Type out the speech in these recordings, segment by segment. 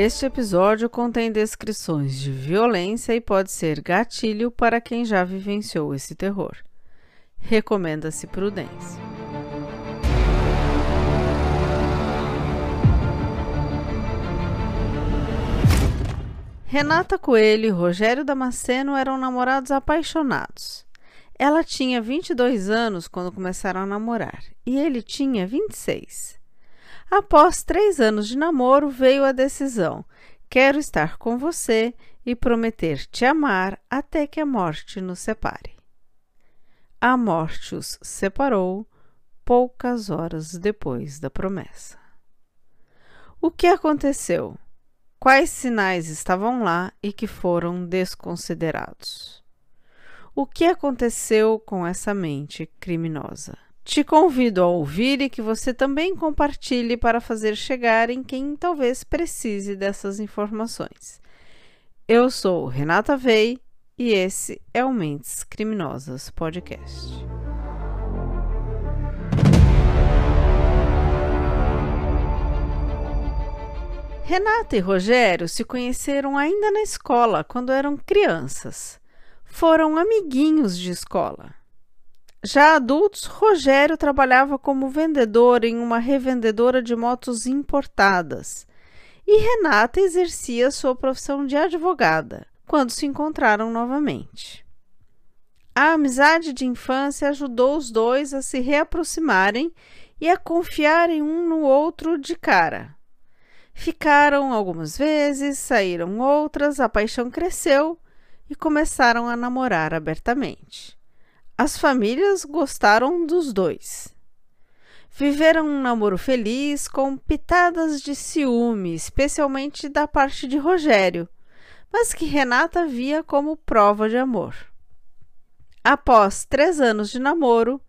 Este episódio contém descrições de violência e pode ser gatilho para quem já vivenciou esse terror. Recomenda-se prudência. Renata Coelho e Rogério Damasceno eram namorados apaixonados. Ela tinha 22 anos quando começaram a namorar e ele tinha 26. Após três anos de namoro, veio a decisão: quero estar com você e prometer te amar até que a morte nos separe. A morte os separou poucas horas depois da promessa. O que aconteceu? Quais sinais estavam lá e que foram desconsiderados? O que aconteceu com essa mente criminosa? Te convido a ouvir e que você também compartilhe para fazer chegar em quem talvez precise dessas informações. Eu sou Renata Vei e esse é o Mentes Criminosas Podcast. Renata e Rogério se conheceram ainda na escola, quando eram crianças. Foram amiguinhos de escola. Já adultos, Rogério trabalhava como vendedor em uma revendedora de motos importadas e Renata exercia sua profissão de advogada quando se encontraram novamente. A amizade de infância ajudou os dois a se reaproximarem e a confiarem um no outro de cara. Ficaram algumas vezes, saíram outras, a paixão cresceu e começaram a namorar abertamente. As famílias gostaram dos dois. Viveram um namoro feliz com pitadas de ciúme, especialmente da parte de Rogério, mas que Renata via como prova de amor. Após três anos de namoro,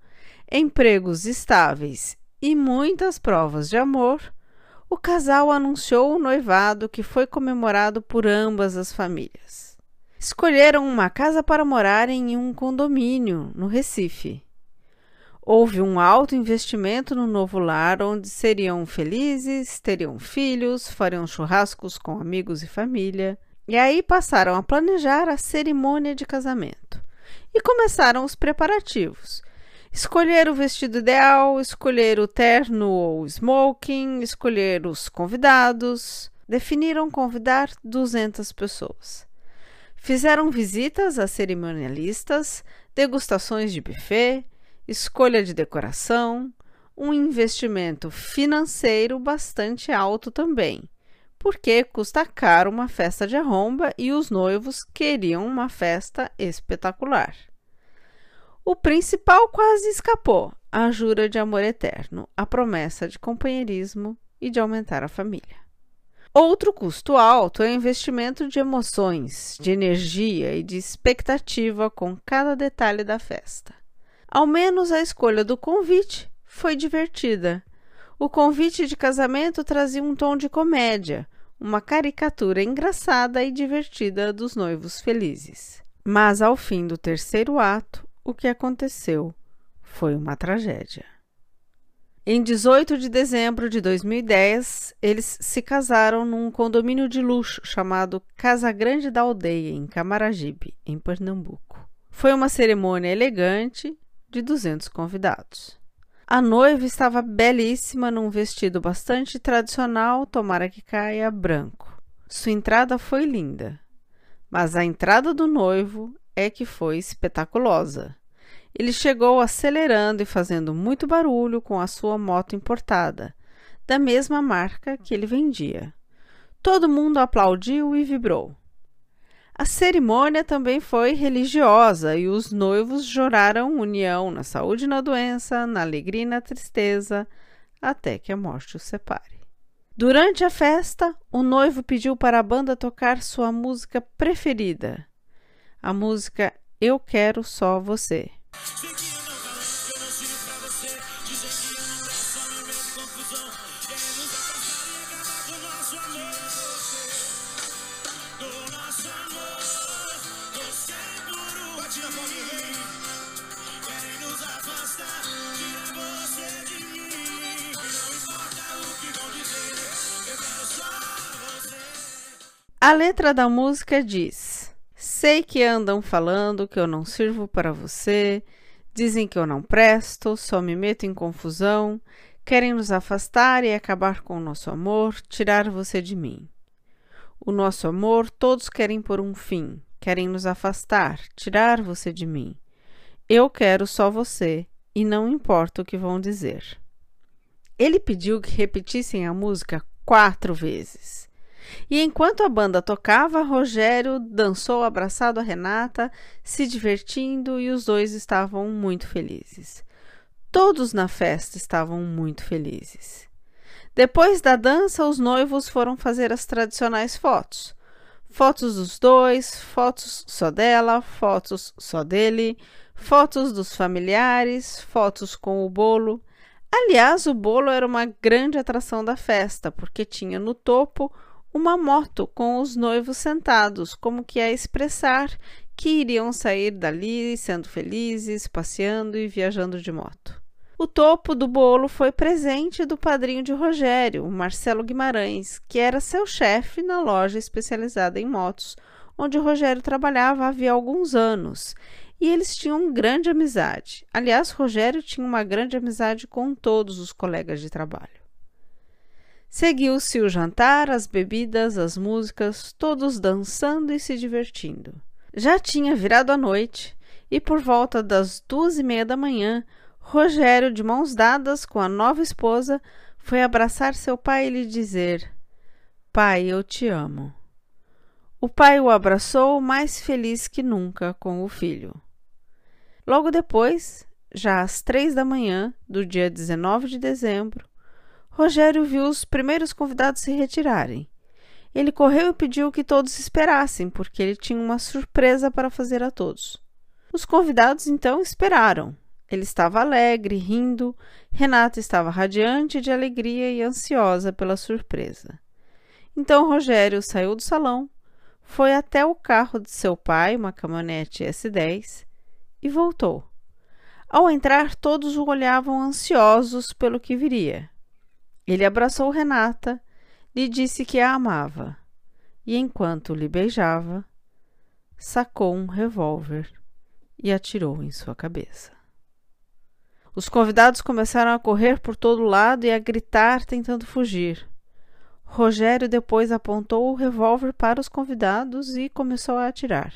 empregos estáveis e muitas provas de amor, o casal anunciou o noivado que foi comemorado por ambas as famílias. Escolheram uma casa para morar em um condomínio no Recife. Houve um alto investimento no novo lar, onde seriam felizes, teriam filhos, fariam churrascos com amigos e família. E aí passaram a planejar a cerimônia de casamento. E começaram os preparativos escolher o vestido ideal, escolher o terno ou smoking, escolher os convidados. Definiram convidar 200 pessoas. Fizeram visitas a cerimonialistas, degustações de buffet, escolha de decoração, um investimento financeiro bastante alto também, porque custa caro uma festa de arromba e os noivos queriam uma festa espetacular. O principal quase escapou: a jura de amor eterno, a promessa de companheirismo e de aumentar a família. Outro custo alto é o investimento de emoções, de energia e de expectativa com cada detalhe da festa. Ao menos a escolha do convite foi divertida. O convite de casamento trazia um tom de comédia, uma caricatura engraçada e divertida dos noivos felizes. Mas ao fim do terceiro ato, o que aconteceu foi uma tragédia. Em 18 de dezembro de 2010, eles se casaram num condomínio de luxo chamado Casa Grande da Aldeia, em Camaragibe, em Pernambuco. Foi uma cerimônia elegante de 200 convidados. A noiva estava belíssima num vestido bastante tradicional, tomara que caia, branco. Sua entrada foi linda, mas a entrada do noivo é que foi espetaculosa. Ele chegou acelerando e fazendo muito barulho com a sua moto importada, da mesma marca que ele vendia. Todo mundo aplaudiu e vibrou. A cerimônia também foi religiosa e os noivos juraram união na saúde e na doença, na alegria e na tristeza, até que a morte os separe. Durante a festa, o noivo pediu para a banda tocar sua música preferida, a música Eu Quero Só Você. Sei que eu não falo, que eu não sirvo pra você. Dizem que eu é, não peço, só me medo e confusão Queremos e acabar com o nosso amor. Você, Com o nosso amor. Tô puro Bate na palma Querem nos afastar, tira você de mim. Não importa o que vão dizer Eu quero só você. A letra da música diz Sei que andam falando que eu não sirvo para você, dizem que eu não presto, só me meto em confusão, querem nos afastar e acabar com o nosso amor, tirar você de mim. O nosso amor todos querem por um fim, querem nos afastar, tirar você de mim. Eu quero só você e não importa o que vão dizer. Ele pediu que repetissem a música quatro vezes. E enquanto a banda tocava, Rogério dançou abraçado a Renata, se divertindo, e os dois estavam muito felizes. Todos na festa estavam muito felizes. Depois da dança, os noivos foram fazer as tradicionais fotos. Fotos dos dois, fotos só dela, fotos só dele, fotos dos familiares, fotos com o bolo. Aliás, o bolo era uma grande atração da festa, porque tinha no topo uma moto com os noivos sentados, como que a expressar que iriam sair dali sendo felizes, passeando e viajando de moto. O topo do bolo foi presente do padrinho de Rogério, Marcelo Guimarães, que era seu chefe na loja especializada em motos, onde Rogério trabalhava havia alguns anos, e eles tinham grande amizade. Aliás, Rogério tinha uma grande amizade com todos os colegas de trabalho. Seguiu-se o jantar, as bebidas, as músicas, todos dançando e se divertindo. Já tinha virado a noite e, por volta das duas e meia da manhã, Rogério, de mãos dadas com a nova esposa, foi abraçar seu pai e lhe dizer: Pai, eu te amo. O pai o abraçou mais feliz que nunca com o filho. Logo depois, já às três da manhã do dia 19 de dezembro, Rogério viu os primeiros convidados se retirarem. Ele correu e pediu que todos esperassem, porque ele tinha uma surpresa para fazer a todos. Os convidados então esperaram. Ele estava alegre, rindo. Renata estava radiante de alegria e ansiosa pela surpresa. Então Rogério saiu do salão, foi até o carro de seu pai, uma caminhonete S10, e voltou. Ao entrar, todos o olhavam ansiosos pelo que viria. Ele abraçou Renata, lhe disse que a amava, e enquanto lhe beijava, sacou um revólver e atirou em sua cabeça. Os convidados começaram a correr por todo lado e a gritar tentando fugir. Rogério depois apontou o revólver para os convidados e começou a atirar.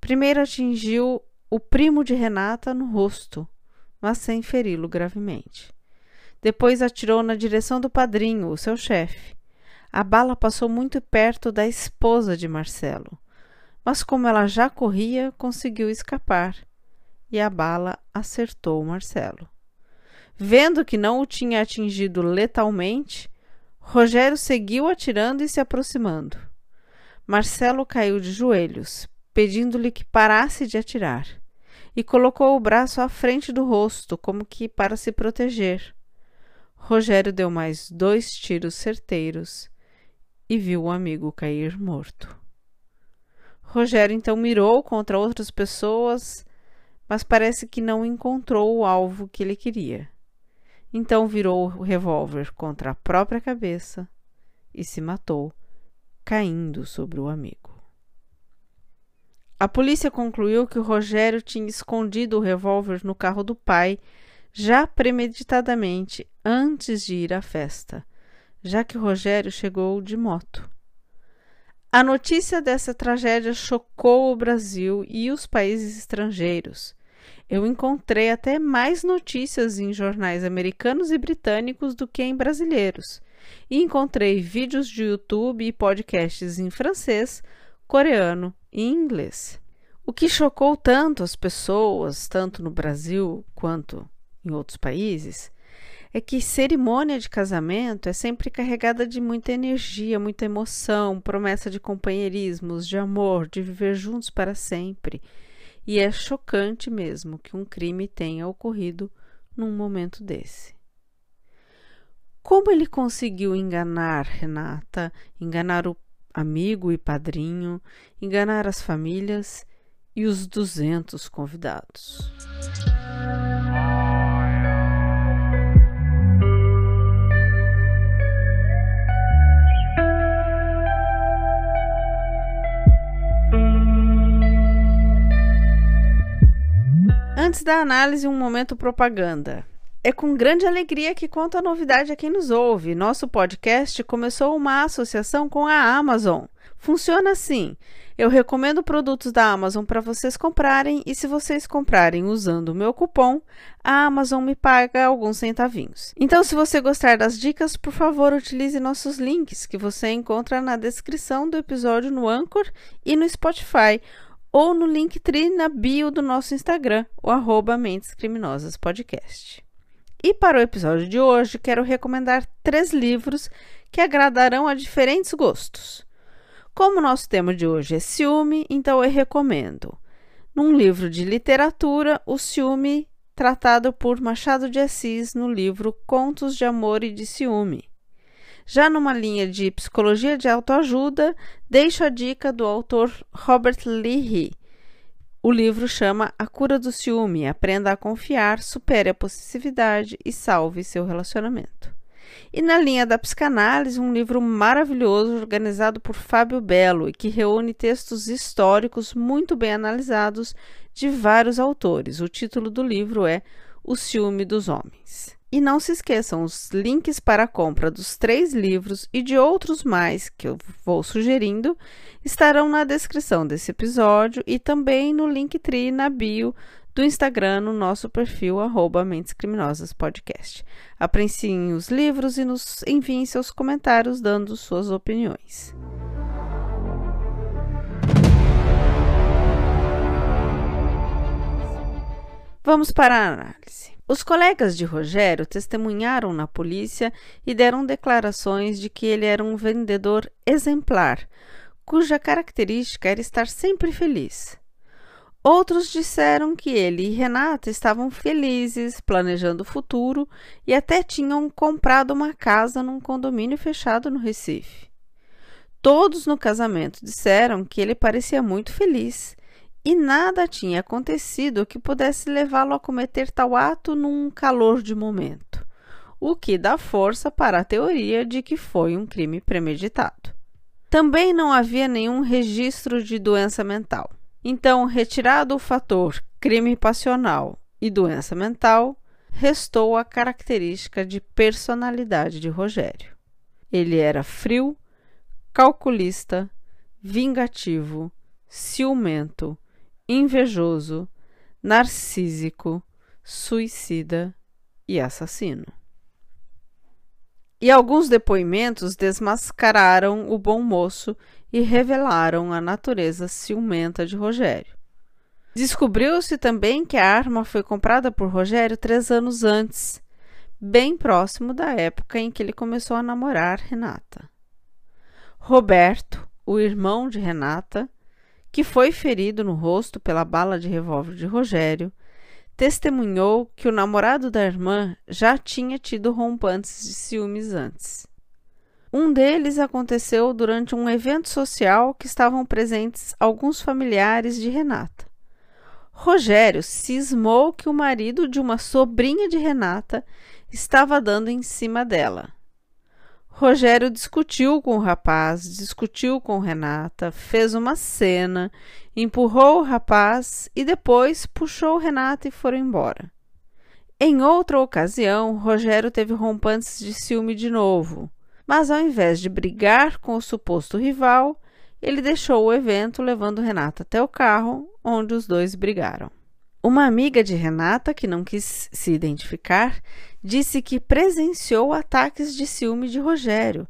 Primeiro atingiu o primo de Renata no rosto, mas sem feri-lo gravemente. Depois atirou na direção do padrinho, o seu chefe. A bala passou muito perto da esposa de Marcelo, mas como ela já corria, conseguiu escapar e a bala acertou Marcelo. Vendo que não o tinha atingido letalmente, Rogério seguiu atirando e se aproximando. Marcelo caiu de joelhos, pedindo-lhe que parasse de atirar, e colocou o braço à frente do rosto, como que para se proteger. Rogério deu mais dois tiros certeiros e viu o amigo cair morto. Rogério então mirou contra outras pessoas, mas parece que não encontrou o alvo que ele queria. Então virou o revólver contra a própria cabeça e se matou, caindo sobre o amigo. A polícia concluiu que Rogério tinha escondido o revólver no carro do pai já premeditadamente antes de ir à festa, já que Rogério chegou de moto. A notícia dessa tragédia chocou o Brasil e os países estrangeiros. Eu encontrei até mais notícias em jornais americanos e britânicos do que em brasileiros, e encontrei vídeos de YouTube e podcasts em francês, coreano e inglês. O que chocou tanto as pessoas, tanto no Brasil quanto em outros países, é que cerimônia de casamento é sempre carregada de muita energia, muita emoção, promessa de companheirismos, de amor, de viver juntos para sempre. E é chocante mesmo que um crime tenha ocorrido num momento desse. Como ele conseguiu enganar Renata, enganar o amigo e padrinho, enganar as famílias e os duzentos convidados? Antes da análise, um momento propaganda. É com grande alegria que conto a novidade a quem nos ouve. Nosso podcast começou uma associação com a Amazon. Funciona assim: eu recomendo produtos da Amazon para vocês comprarem e se vocês comprarem usando o meu cupom, a Amazon me paga alguns centavinhos. Então, se você gostar das dicas, por favor, utilize nossos links que você encontra na descrição do episódio no Anchor e no Spotify ou no Linktree na bio do nosso Instagram, o arroba Mentes Criminosas Podcast. E para o episódio de hoje, quero recomendar três livros que agradarão a diferentes gostos. Como o nosso tema de hoje é ciúme, então eu recomendo, num livro de literatura, o ciúme tratado por Machado de Assis no livro Contos de Amor e de Ciúme. Já numa linha de psicologia de autoajuda, deixo a dica do autor Robert Leahy. O livro chama A Cura do Ciúme. Aprenda a confiar, supere a possessividade e salve seu relacionamento. E na linha da psicanálise, um livro maravilhoso organizado por Fábio Belo e que reúne textos históricos muito bem analisados de vários autores. O título do livro é O Ciúme dos Homens. E não se esqueçam, os links para a compra dos três livros e de outros mais que eu vou sugerindo estarão na descrição desse episódio e também no Linktree na bio do Instagram no nosso perfil arroba Mentes Criminosas Podcast. Apreciem os livros e nos enviem seus comentários dando suas opiniões. Vamos para a análise. Os colegas de Rogério testemunharam na polícia e deram declarações de que ele era um vendedor exemplar, cuja característica era estar sempre feliz. Outros disseram que ele e Renata estavam felizes, planejando o futuro e até tinham comprado uma casa num condomínio fechado no Recife. Todos no casamento disseram que ele parecia muito feliz e nada tinha acontecido que pudesse levá-lo a cometer tal ato num calor de momento, o que dá força para a teoria de que foi um crime premeditado. Também não havia nenhum registro de doença mental. Então, retirado o fator crime passional e doença mental, restou a característica de personalidade de Rogério. Ele era frio, calculista, vingativo, ciumento, invejoso, narcísico, suicida e assassino. E alguns depoimentos desmascararam o bom moço e revelaram a natureza ciumenta de Rogério. Descobriu-se também que a arma foi comprada por Rogério três anos antes, bem próximo da época em que ele começou a namorar Renata. Roberto, o irmão de Renata, que foi ferido no rosto pela bala de revólver de Rogério, testemunhou que o namorado da irmã já tinha tido rompantes de ciúmes antes. Um deles aconteceu durante um evento social que estavam presentes alguns familiares de Renata. Rogério cismou que o marido de uma sobrinha de Renata estava dando em cima dela. Rogério discutiu com o rapaz, discutiu com Renata, fez uma cena, empurrou o rapaz e depois puxou Renata e foram embora. Em outra ocasião, Rogério teve rompantes de ciúme de novo, mas ao invés de brigar com o suposto rival, ele deixou o evento levando Renata até o carro, onde os dois brigaram. Uma amiga de Renata, que não quis se identificar, disse que presenciou ataques de ciúme de Rogério.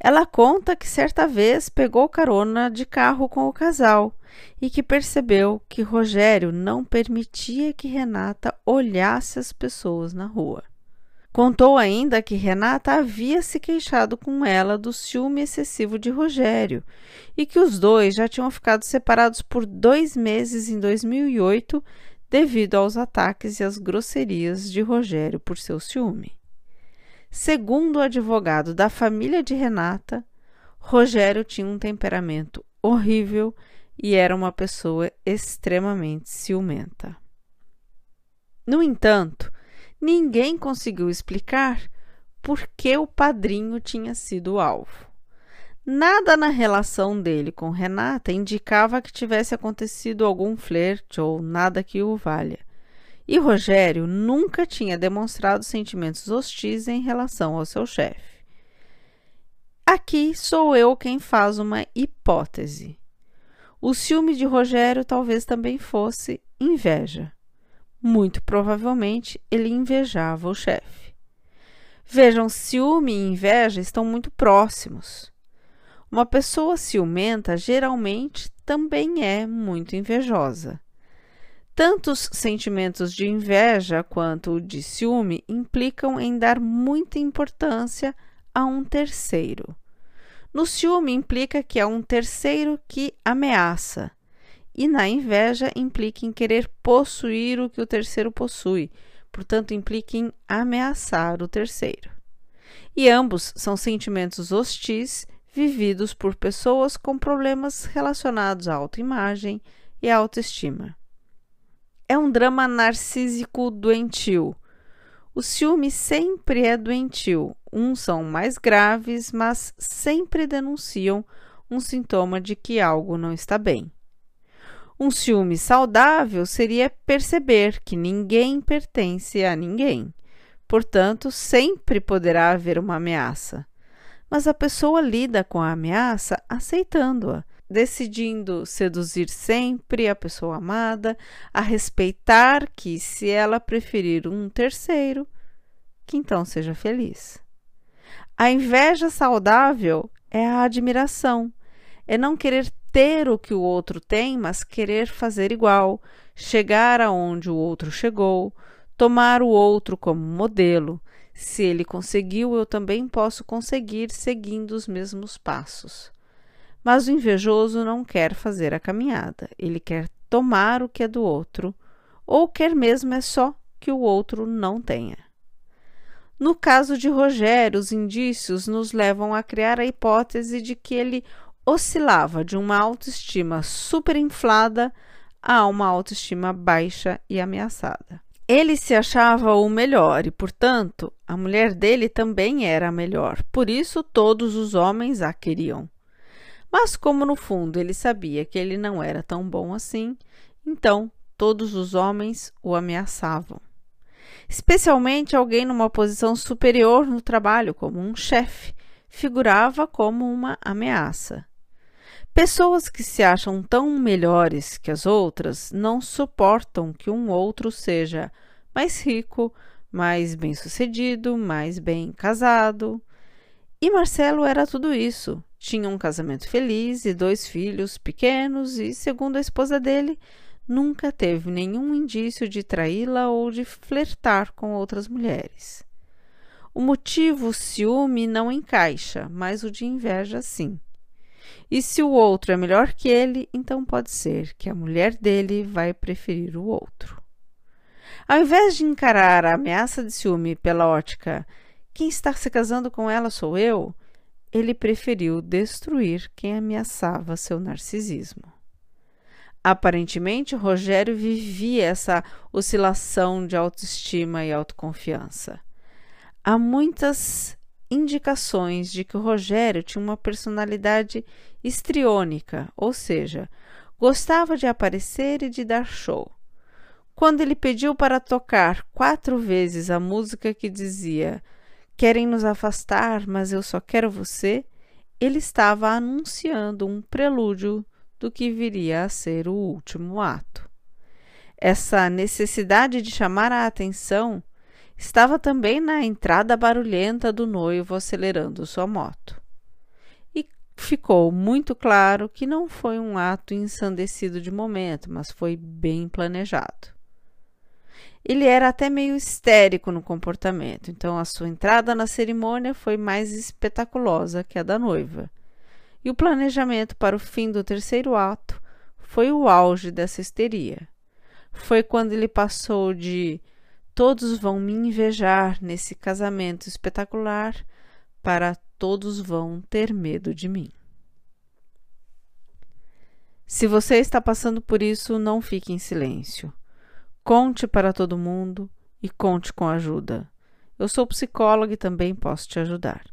Ela conta que certa vez pegou carona de carro com o casal e que percebeu que Rogério não permitia que Renata olhasse as pessoas na rua. Contou ainda que Renata havia se queixado com ela do ciúme excessivo de Rogério e que os dois já tinham ficado separados por dois meses em 2008 devido aos ataques e às grosserias de Rogério por seu ciúme. Segundo o advogado da família de Renata, Rogério tinha um temperamento horrível e era uma pessoa extremamente ciumenta. No entanto, ninguém conseguiu explicar por que o padrinho tinha sido alvo. Nada na relação dele com Renata indicava que tivesse acontecido algum flerte ou nada que o valha. E Rogério nunca tinha demonstrado sentimentos hostis em relação ao seu chefe. Aqui sou eu quem faz uma hipótese. O ciúme de Rogério talvez também fosse inveja. Muito provavelmente ele invejava o chefe. Vejam, ciúme e inveja estão muito próximos. Uma pessoa ciumenta geralmente também é muito invejosa. Tantos sentimentos de inveja quanto de ciúme implicam em dar muita importância a um terceiro. No ciúme implica que é um terceiro que ameaça, e na inveja implica em querer possuir o que o terceiro possui, portanto, implica em ameaçar o terceiro. E ambos são sentimentos hostis vividos por pessoas com problemas relacionados à autoimagem e à autoestima. É um drama narcísico doentio. O ciúme sempre é doentio. Uns são mais graves, mas sempre denunciam um sintoma de que algo não está bem. Um ciúme saudável seria perceber que ninguém pertence a ninguém. Portanto, sempre poderá haver uma ameaça. Mas a pessoa lida com a ameaça aceitando-a, decidindo seduzir sempre a pessoa amada, a respeitar que, se ela preferir um terceiro, que então seja feliz. A inveja saudável é a admiração, é não querer ter o que o outro tem, mas querer fazer igual, chegar aonde o outro chegou, tomar o outro como modelo. Se ele conseguiu, eu também posso conseguir seguindo os mesmos passos. Mas o invejoso não quer fazer a caminhada, ele quer tomar o que é do outro, ou quer mesmo é só que o outro não tenha. No caso de Rogério, os indícios nos levam a criar a hipótese de que ele oscilava de uma autoestima superinflada a uma autoestima baixa e ameaçada. Ele se achava o melhor e, portanto, a mulher dele também era a melhor, por isso todos os homens a queriam. Mas, como no fundo ele sabia que ele não era tão bom assim, então todos os homens o ameaçavam. Especialmente alguém numa posição superior no trabalho, como um chefe, figurava como uma ameaça. Pessoas que se acham tão melhores que as outras não suportam que um outro seja mais rico, mais bem-sucedido, mais bem casado. E Marcelo era tudo isso. Tinha um casamento feliz e dois filhos pequenos, e, segundo a esposa dele, nunca teve nenhum indício de traí-la ou de flertar com outras mulheres. O motivo ciúme não encaixa, mas o de inveja sim. E se o outro é melhor que ele, então pode ser que a mulher dele vai preferir o outro. Ao invés de encarar a ameaça de ciúme pela ótica quem está se casando com ela sou eu, ele preferiu destruir quem ameaçava seu narcisismo. Aparentemente, Rogério vivia essa oscilação de autoestima e autoconfiança. Há muitas indicações de que o Rogério tinha uma personalidade histriônica, ou seja, gostava de aparecer e de dar show. Quando ele pediu para tocar quatro vezes a música que dizia Querem nos afastar, mas eu só quero você, ele estava anunciando um prelúdio do que viria a ser o último ato. Essa necessidade de chamar a atenção Estava também na entrada barulhenta do noivo acelerando sua moto. E ficou muito claro que não foi um ato ensandecido de momento, mas foi bem planejado. Ele era até meio histérico no comportamento, então a sua entrada na cerimônia foi mais espetaculosa que a da noiva. E o planejamento para o fim do terceiro ato foi o auge dessa histeria. Foi quando ele passou de Todos vão me invejar nesse casamento espetacular, para todos vão ter medo de mim. Se você está passando por isso, não fique em silêncio. Conte para todo mundo e conte com ajuda. Eu sou psicóloga e também posso te ajudar.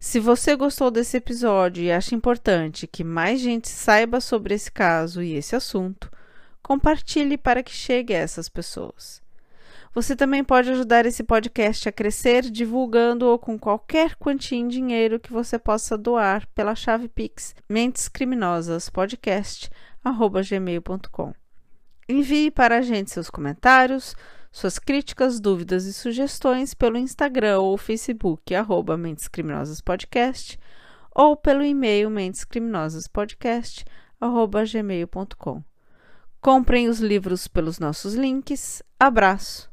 Se você gostou desse episódio e acha importante que mais gente saiba sobre esse caso e esse assunto, compartilhe para que chegue a essas pessoas. Você também pode ajudar esse podcast a crescer divulgando ou com qualquer quantia em dinheiro que você possa doar pela chave Pix mentescriminosaspodcast@gmail.com. Envie para a gente seus comentários, suas críticas, dúvidas e sugestões pelo Instagram ou Facebook arroba Mentes Criminosas Podcast ou pelo e-mail mentescriminosaspodcast@gmail.com. Comprem os livros pelos nossos links. Abraço